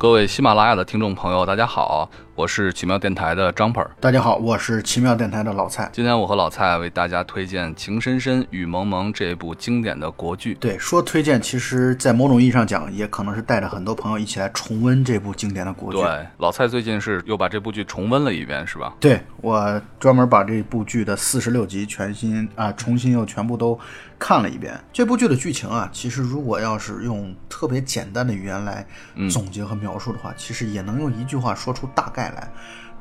各位喜马拉雅的听众朋友，大家好，我是奇妙电台的张鹏。大家好，我是奇妙电台的老蔡。今天我和老蔡为大家推荐《情深深雨蒙蒙》这部经典的国剧。对，说推荐，其实在某种意义上讲，也可能是带着很多朋友一起来重温这部经典的国剧。对，老蔡最近是又把这部剧重温了一遍，是吧？对，我专门把这部剧的四十六集全新啊，重新又全部都看了一遍。这部剧的剧情啊，其实如果要是用特别简单的语言来总结和描述的话，其实也能用一句话说出大概来。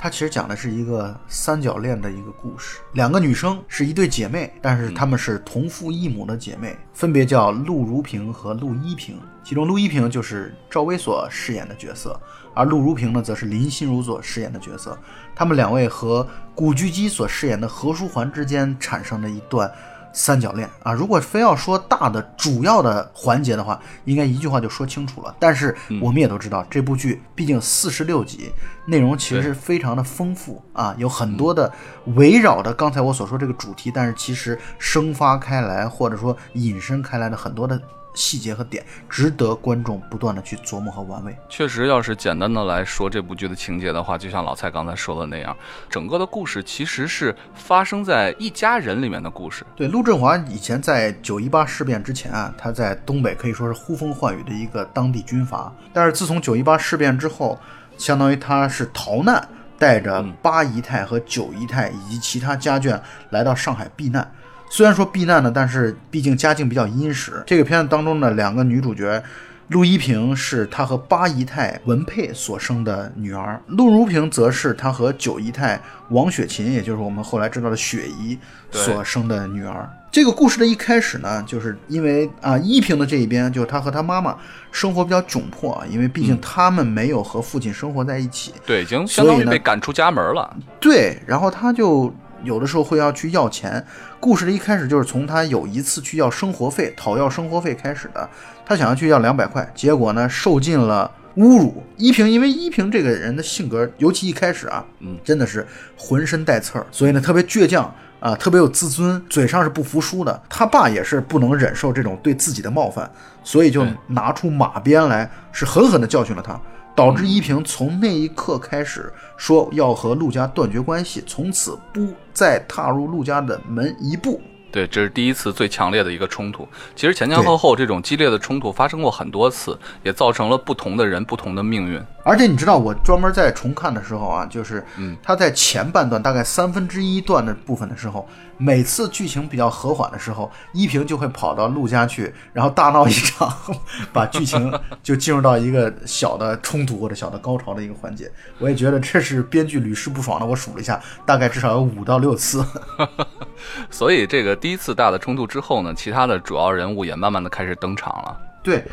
它其实讲的是一个三角恋的一个故事，两个女生是一对姐妹，但是她们是同父异母的姐妹，分别叫陆如萍和陆依萍。其中陆依萍就是赵薇所饰演的角色，而陆如萍呢，则是林心如所饰演的角色。她们两位和古巨基所饰演的何书桓之间产生了一段。三角恋啊，如果非要说大的主要的环节的话，应该一句话就说清楚了。但是我们也都知道，这部剧毕竟四十六集，内容其实非常的丰富啊，有很多的围绕着刚才我所说这个主题，但是其实生发开来或者说引申开来的很多的。细节和点值得观众不断的去琢磨和玩味。确实，要是简单的来说这部剧的情节的话，就像老蔡刚才说的那样，整个的故事其实是发生在一家人里面的故事。对，陆振华以前在九一八事变之前啊，他在东北可以说是呼风唤雨的一个当地军阀。但是自从九一八事变之后，相当于他是逃难，带着八姨太和九姨太以及其他家眷来到上海避难。虽然说避难呢，但是毕竟家境比较殷实。这个片子当中的两个女主角，陆一平是她和八姨太文佩所生的女儿，陆如萍则是她和九姨太王雪琴，也就是我们后来知道的雪姨所生的女儿。这个故事的一开始呢，就是因为啊，依萍的这一边，就是她和她妈妈生活比较窘迫，因为毕竟他们没有和父亲生活在一起，对，已经相当于被赶出家门了。对，然后她就。有的时候会要去要钱，故事的一开始就是从他有一次去要生活费，讨要生活费开始的。他想要去要两百块，结果呢受尽了侮辱。依萍因为依萍这个人的性格，尤其一开始啊，嗯，真的是浑身带刺儿，所以呢特别倔强啊，特别有自尊，嘴上是不服输的。他爸也是不能忍受这种对自己的冒犯，所以就拿出马鞭来，是狠狠地教训了他。导致依萍从那一刻开始说要和陆家断绝关系，从此不再踏入陆家的门一步。对，这是第一次最强烈的一个冲突。其实前前后后这种激烈的冲突发生过很多次，也造成了不同的人不同的命运。而且你知道，我专门在重看的时候啊，就是嗯，他在前半段大概三分之一段的部分的时候，每次剧情比较和缓的时候，依萍就会跑到陆家去，然后大闹一场，把剧情就进入到一个小的冲突或者小的高潮的一个环节。我也觉得这是编剧屡试不爽的。我数了一下，大概至少有五到六次。所以这个第一次大的冲突之后呢，其他的主要人物也慢慢的开始登场了。对，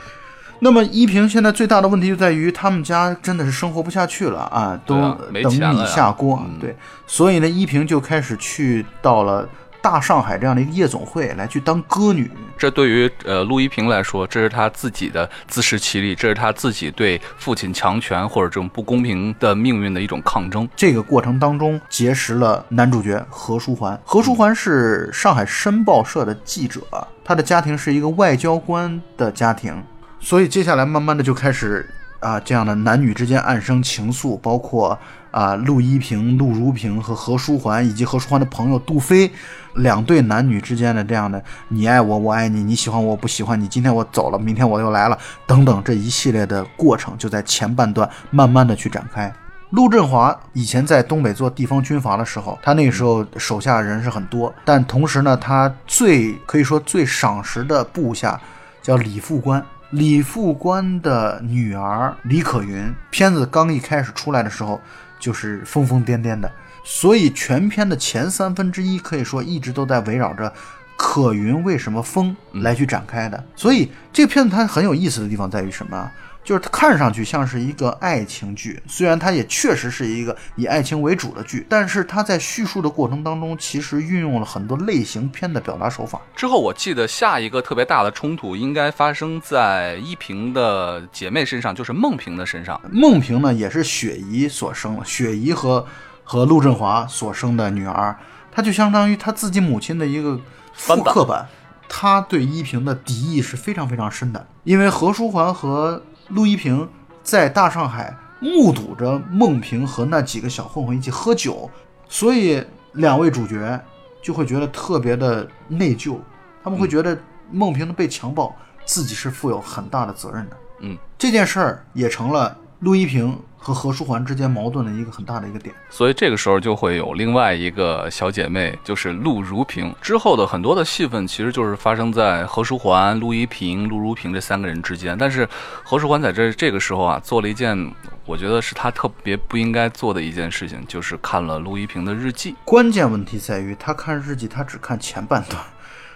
那么依萍现在最大的问题就在于他们家真的是生活不下去了啊，都等米下锅。对，所以呢，依萍就开始去到了。大上海这样的一个夜总会来去当歌女，这对于呃陆一平来说，这是他自己的自食其力，这是他自己对父亲强权或者这种不公平的命运的一种抗争。这个过程当中结识了男主角何书桓，何书桓是上海申报社的记者，他的家庭是一个外交官的家庭，所以接下来慢慢的就开始啊这样的男女之间暗生情愫，包括。啊，陆一平、陆如萍和何书桓以及何书桓的朋友杜飞，两对男女之间的这样的你爱我，我爱你，你喜欢我，我不喜欢你，今天我走了，明天我又来了，等等这一系列的过程，就在前半段慢慢的去展开。陆振华以前在东北做地方军阀的时候，他那个时候手下人是很多，但同时呢，他最可以说最赏识的部下叫李副官。李副官的女儿李可云，片子刚一开始出来的时候。就是疯疯癫癫的，所以全片的前三分之一可以说一直都在围绕着可云为什么疯来去展开的。所以这个片子它很有意思的地方在于什么？就是它看上去像是一个爱情剧，虽然它也确实是一个以爱情为主的剧，但是它在叙述的过程当中，其实运用了很多类型片的表达手法。之后我记得下一个特别大的冲突应该发生在依萍的姐妹身上，就是孟萍的身上。孟萍呢，也是雪姨所生，雪姨和和陆振华所生的女儿，她就相当于她自己母亲的一个复刻版。她对依萍的敌意是非常非常深的，因为何书桓和陆一平在大上海目睹着孟平和那几个小混混一起喝酒，所以两位主角就会觉得特别的内疚，他们会觉得孟平的被强暴，自己是负有很大的责任的。嗯，这件事儿也成了陆一平和何书桓之间矛盾的一个很大的一个点。所以这个时候就会有另外一个小姐妹，就是陆如萍。之后的很多的戏份其实就是发生在何书桓、陆一平、陆如萍这三个人之间。但是何书桓在这这个时候啊，做了一件我觉得是他特别不应该做的一件事情，就是看了陆一平的日记。关键问题在于，他看日记，他只看前半段，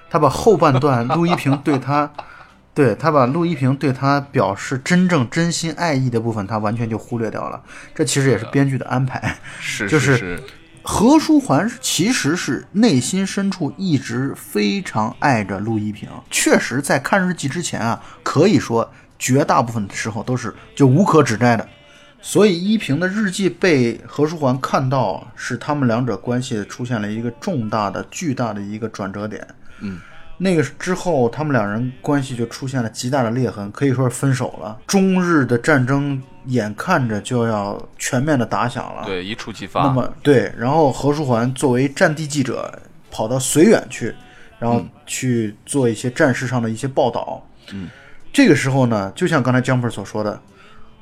他把后半段陆一平对他，对他把陆一平对他表示真正真心爱意的部分，他完全就忽略掉了。这其实也是编剧的安排。是就是是何书桓其实是内心深处一直非常爱着陆一平，确实在看日记之前啊，可以说绝大部分的时候都是就无可指摘的。所以依萍的日记被何书桓看到，是他们两者关系出现了一个重大的、巨大的一个转折点。嗯，那个之后，他们两人关系就出现了极大的裂痕，可以说是分手了。中日的战争眼看着就要全面的打响了。对一触即发那。么对，然后何书桓作为战地记者，跑到绥远去，然后去做一些战事上的一些报道。嗯，这个时候呢，就像刚才江鹏所说的，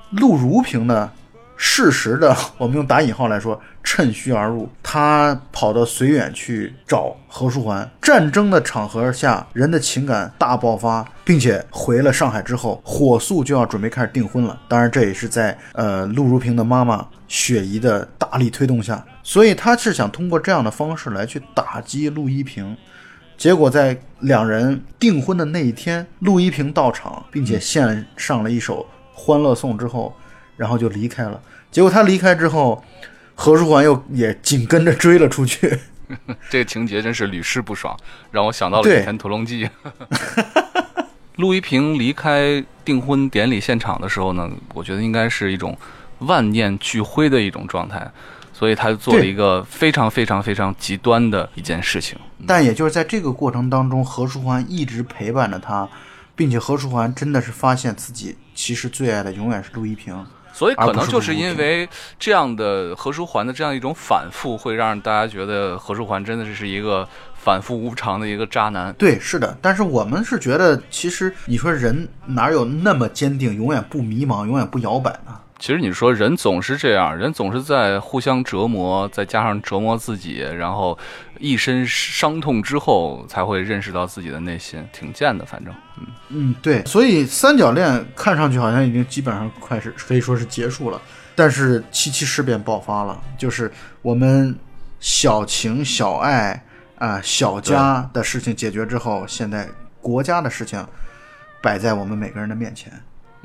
陆如平呢，适时的，我们用打引号来说，趁虚而入，他跑到绥远去找何书桓。战争的场合下，人的情感大爆发，并且回了上海之后，火速就要准备开始订婚了。当然，这也是在呃陆如萍的妈妈雪姨的大力推动下，所以他是想通过这样的方式来去打击陆一平。结果在两人订婚的那一天，陆一平到场，并且献上了一首《欢乐颂》之后，然后就离开了。结果他离开之后，何书桓又也紧跟着追了出去。这个情节真是屡试不爽，让我想到了《对倚天屠龙记》。陆一平离开订婚典礼现场的时候呢，我觉得应该是一种万念俱灰的一种状态，所以他做了一个非常非常非常极端的一件事情。但也就是在这个过程当中，何书桓一直陪伴着他，并且何书桓真的是发现自己其实最爱的永远是陆一平。所以可能就是因为这样的何书桓的这样一种反复，会让大家觉得何书桓真的是一个反复无常的一个渣男。对，是的，但是我们是觉得，其实你说人哪有那么坚定，永远不迷茫，永远不摇摆呢？其实你说人总是这样，人总是在互相折磨，再加上折磨自己，然后一身伤痛之后，才会认识到自己的内心，挺贱的，反正，嗯，嗯，对，所以三角恋看上去好像已经基本上快是可以说是结束了，但是七七事变爆发了，就是我们小情小爱啊、小家的事情解决之后，现在国家的事情摆在我们每个人的面前。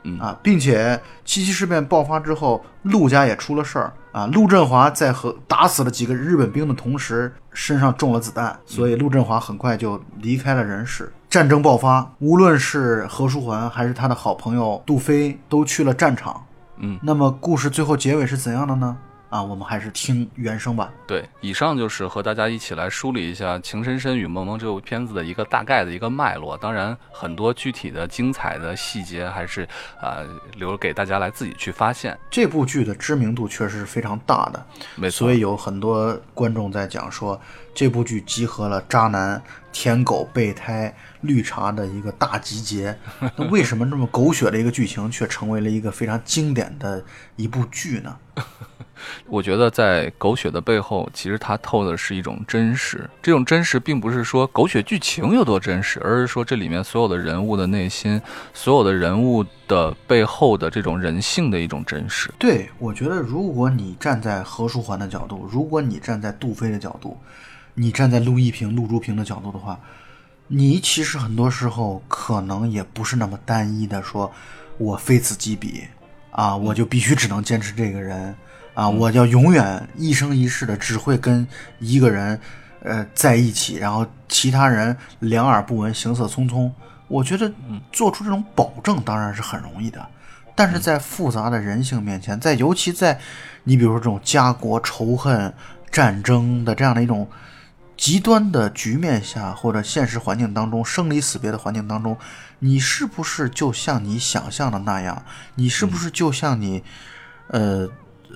嗯啊，并且七七事变爆发之后，陆家也出了事儿啊。陆振华在和打死了几个日本兵的同时，身上中了子弹，所以陆振华很快就离开了人世。战争爆发，无论是何书桓还是他的好朋友杜飞，都去了战场。嗯，那么故事最后结尾是怎样的呢？啊，我们还是听原声吧。对，以上就是和大家一起来梳理一下《情深深雨蒙蒙》这部片子的一个大概的一个脉络。当然，很多具体的精彩的细节还是啊、呃留给大家来自己去发现。这部剧的知名度确实是非常大的，没错所以有很多观众在讲说，这部剧集合了渣男、舔狗、备胎、绿茶的一个大集结。那为什么这么狗血的一个剧情，却成为了一个非常经典的一部剧呢？我觉得在狗血的背后，其实它透的是一种真实。这种真实并不是说狗血剧情有多真实，而是说这里面所有的人物的内心，所有的人物的背后的这种人性的一种真实。对，我觉得如果你站在何书桓的角度，如果你站在杜飞的角度，你站在陆一平、陆如萍的角度的话，你其实很多时候可能也不是那么单一的说，我非此即彼啊，我就必须只能坚持这个人啊，我要永远一生一世的只会跟一个人呃在一起，然后其他人两耳不闻，行色匆匆。我觉得做出这种保证当然是很容易的，但是在复杂的人性面前，在尤其在你比如说这种家国仇恨、战争的这样的一种极端的局面下或者现实环境当中，生离死别的环境当中，你是不是就像你想象的那样？你是不是就像你，呃，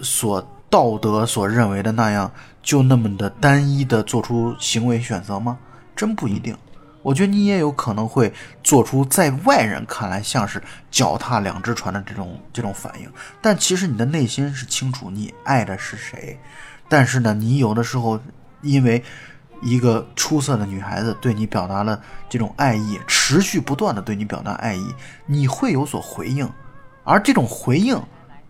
所道德所认为的那样，就那么的单一的做出行为选择吗？真不一定。我觉得你也有可能会做出在外人看来像是脚踏两只船的这种这种反应，但其实你的内心是清楚你爱的是谁。但是呢，你有的时候因为一个出色的女孩子对你表达了这种爱意，持续不断的对你表达爱意，你会有所回应，而这种回应，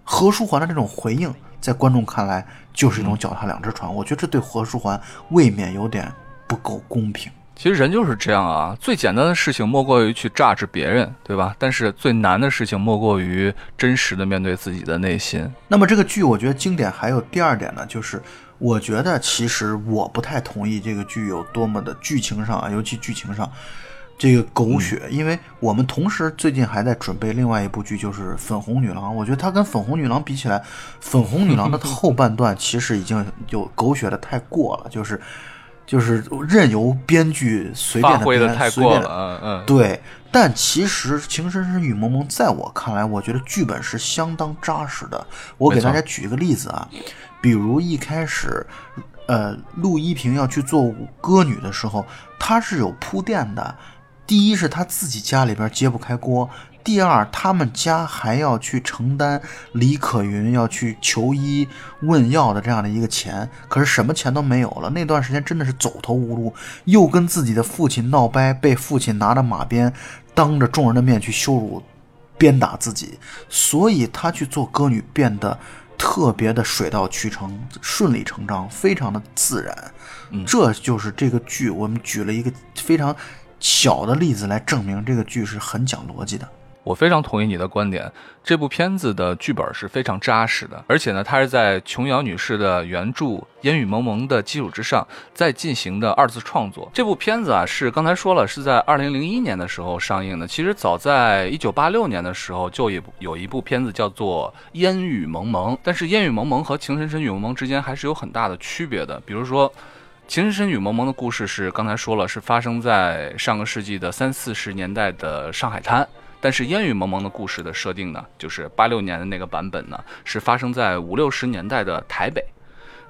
何书桓的这种回应，在观众看来就是一种脚踏两只船。我觉得这对何书桓未免有点不够公平。其实人就是这样啊，最简单的事情莫过于去榨制别人，对吧？但是最难的事情莫过于真实的面对自己的内心。那么这个剧，我觉得经典还有第二点呢，就是我觉得其实我不太同意这个剧有多么的剧情上啊，尤其剧情上这个狗血，因为我们同时最近还在准备另外一部剧，就是《粉红女郎》。我觉得它跟《粉红女郎》比起来，《粉红女郎》的 后半段其实已经有狗血的太过了，就是。就是任由编剧随便的编，随便的，嗯嗯，对。但其实《情深深雨蒙蒙》在我看来，我觉得剧本是相当扎实的。我给大家举一个例子啊，比如一开始，呃，陆一平要去做歌女的时候，他是有铺垫的。第一是他自己家里边揭不开锅。第二，他们家还要去承担李可云要去求医问药的这样的一个钱，可是什么钱都没有了。那段时间真的是走投无路，又跟自己的父亲闹掰，被父亲拿着马鞭当着众人的面去羞辱、鞭打自己，所以他去做歌女变得特别的水到渠成、顺理成章，非常的自然。这就是这个剧，我们举了一个非常小的例子来证明这个剧是很讲逻辑的。我非常同意你的观点，这部片子的剧本是非常扎实的，而且呢，它是在琼瑶女士的原著《烟雨蒙蒙》的基础之上再进行的二次创作。这部片子啊，是刚才说了，是在二零零一年的时候上映的。其实早在一九八六年的时候，就有有一部片子叫做《烟雨蒙蒙》，但是《烟雨蒙蒙》和《情深深雨蒙蒙》之间还是有很大的区别的。比如说，《情深深雨蒙蒙》的故事是刚才说了，是发生在上个世纪的三四十年代的上海滩。但是烟雨蒙蒙的故事的设定呢，就是八六年的那个版本呢，是发生在五六十年代的台北，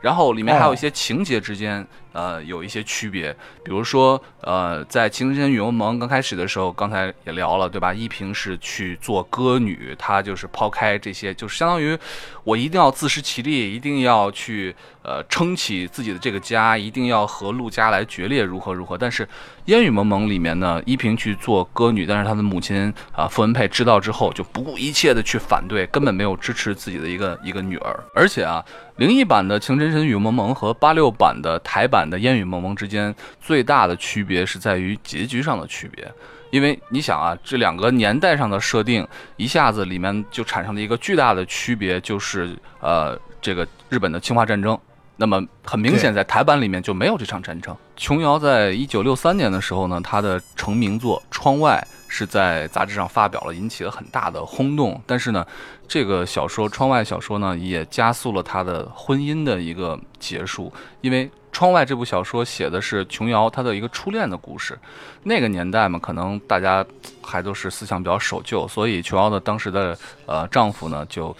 然后里面还有一些情节之间。呃，有一些区别，比如说，呃，在《情深深雨蒙蒙》刚开始的时候，刚才也聊了，对吧？依萍是去做歌女，她就是抛开这些，就是相当于我一定要自食其力，一定要去呃撑起自己的这个家，一定要和陆家来决裂，如何如何。但是《烟雨蒙蒙》里面呢，依萍去做歌女，但是她的母亲啊傅文佩知道之后，就不顾一切的去反对，根本没有支持自己的一个一个女儿。而且啊，零一版的《情深深雨蒙蒙》和八六版的台版。的烟雨蒙蒙之间最大的区别是在于结局上的区别，因为你想啊，这两个年代上的设定一下子里面就产生了一个巨大的区别，就是呃，这个日本的侵华战争。那么很明显，在台版里面就没有这场战争。琼瑶在一九六三年的时候呢，她的成名作《窗外》是在杂志上发表了，引起了很大的轰动。但是呢，这个小说《窗外》小说呢，也加速了她的婚姻的一个结束，因为。《窗外》这部小说写的是琼瑶她的一个初恋的故事，那个年代嘛，可能大家还都是思想比较守旧，所以琼瑶的当时的呃丈夫呢，就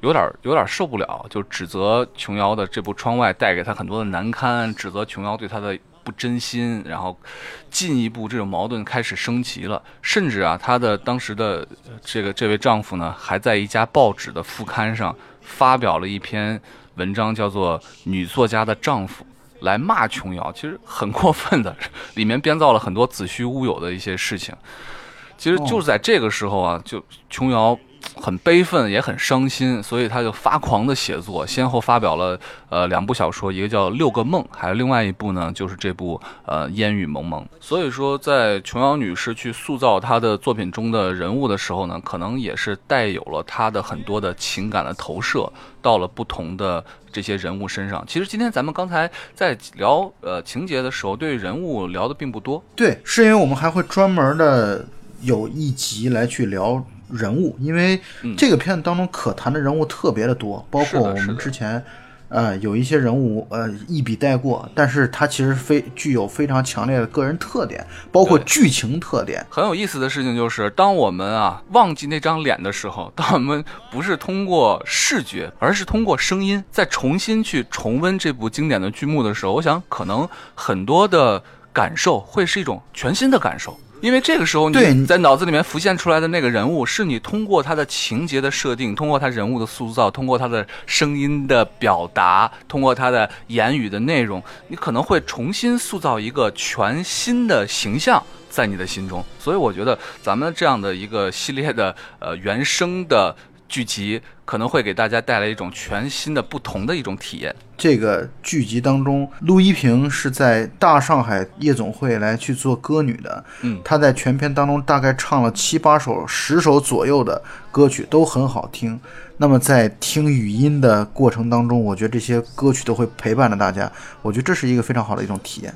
有点有点受不了，就指责琼瑶的这部《窗外》带给她很多的难堪，指责琼瑶对她的不真心，然后进一步这种矛盾开始升级了，甚至啊，她的当时的这个这位丈夫呢，还在一家报纸的副刊上发表了一篇文章，叫做《女作家的丈夫》。来骂琼瑶，其实很过分的，里面编造了很多子虚乌有的一些事情。其实就是在这个时候啊，就琼瑶。很悲愤，也很伤心，所以他就发狂的写作，先后发表了呃两部小说，一个叫《六个梦》，还有另外一部呢，就是这部呃《烟雨蒙蒙》。所以说，在琼瑶女士去塑造她的作品中的人物的时候呢，可能也是带有了她的很多的情感的投射到了不同的这些人物身上。其实今天咱们刚才在聊呃情节的时候，对人物聊的并不多。对，是因为我们还会专门的有一集来去聊。人物，因为这个片子当中可谈的人物特别的多，包括我们之前，呃，有一些人物呃一笔带过，但是它其实非具有非常强烈的个人特点，包括剧情特点。很有意思的事情就是，当我们啊忘记那张脸的时候，当我们不是通过视觉，而是通过声音，再重新去重温这部经典的剧目的时候，我想可能很多的感受会是一种全新的感受。因为这个时候你在脑子里面浮现出来的那个人物，是你通过他的情节的设定，通过他人物的塑造，通过他的声音的表达，通过他的言语的内容，你可能会重新塑造一个全新的形象在你的心中。所以我觉得咱们这样的一个系列的呃原声的剧集，可能会给大家带来一种全新的、不同的一种体验。这个剧集当中，陆一平是在大上海夜总会来去做歌女的。嗯她在全片当中大概唱了七八首、十首左右的歌曲，都很好听。那么在听语音的过程当中，我觉得这些歌曲都会陪伴着大家，我觉得这是一个非常好的一种体验。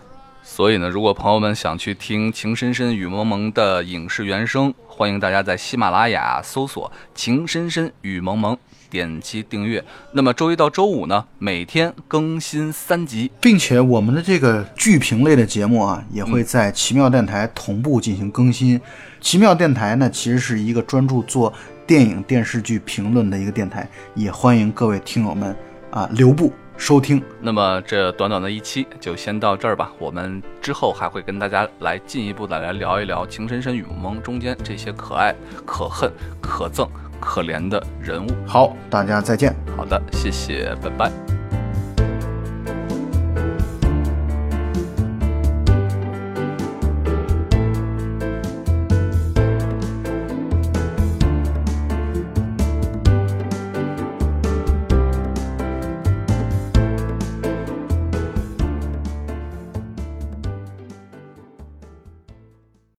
所以呢，如果朋友们想去听《情深深雨蒙蒙》的影视原声，欢迎大家在喜马拉雅搜索“情深深雨蒙蒙”，点击订阅。那么周一到周五呢，每天更新三集。并且我们的这个剧评类的节目啊，也会在奇妙电台同步进行更新。奇妙电台呢，其实是一个专注做电影、电视剧评论的一个电台，也欢迎各位听友们啊留步收听。那么这短短的一期就先到这儿吧，我们之后还会跟大家来进一步的来聊一聊《情深深雨蒙蒙》中间这些可爱、可恨、可憎、可怜的人物。好，大家再见。好的，谢谢，拜拜。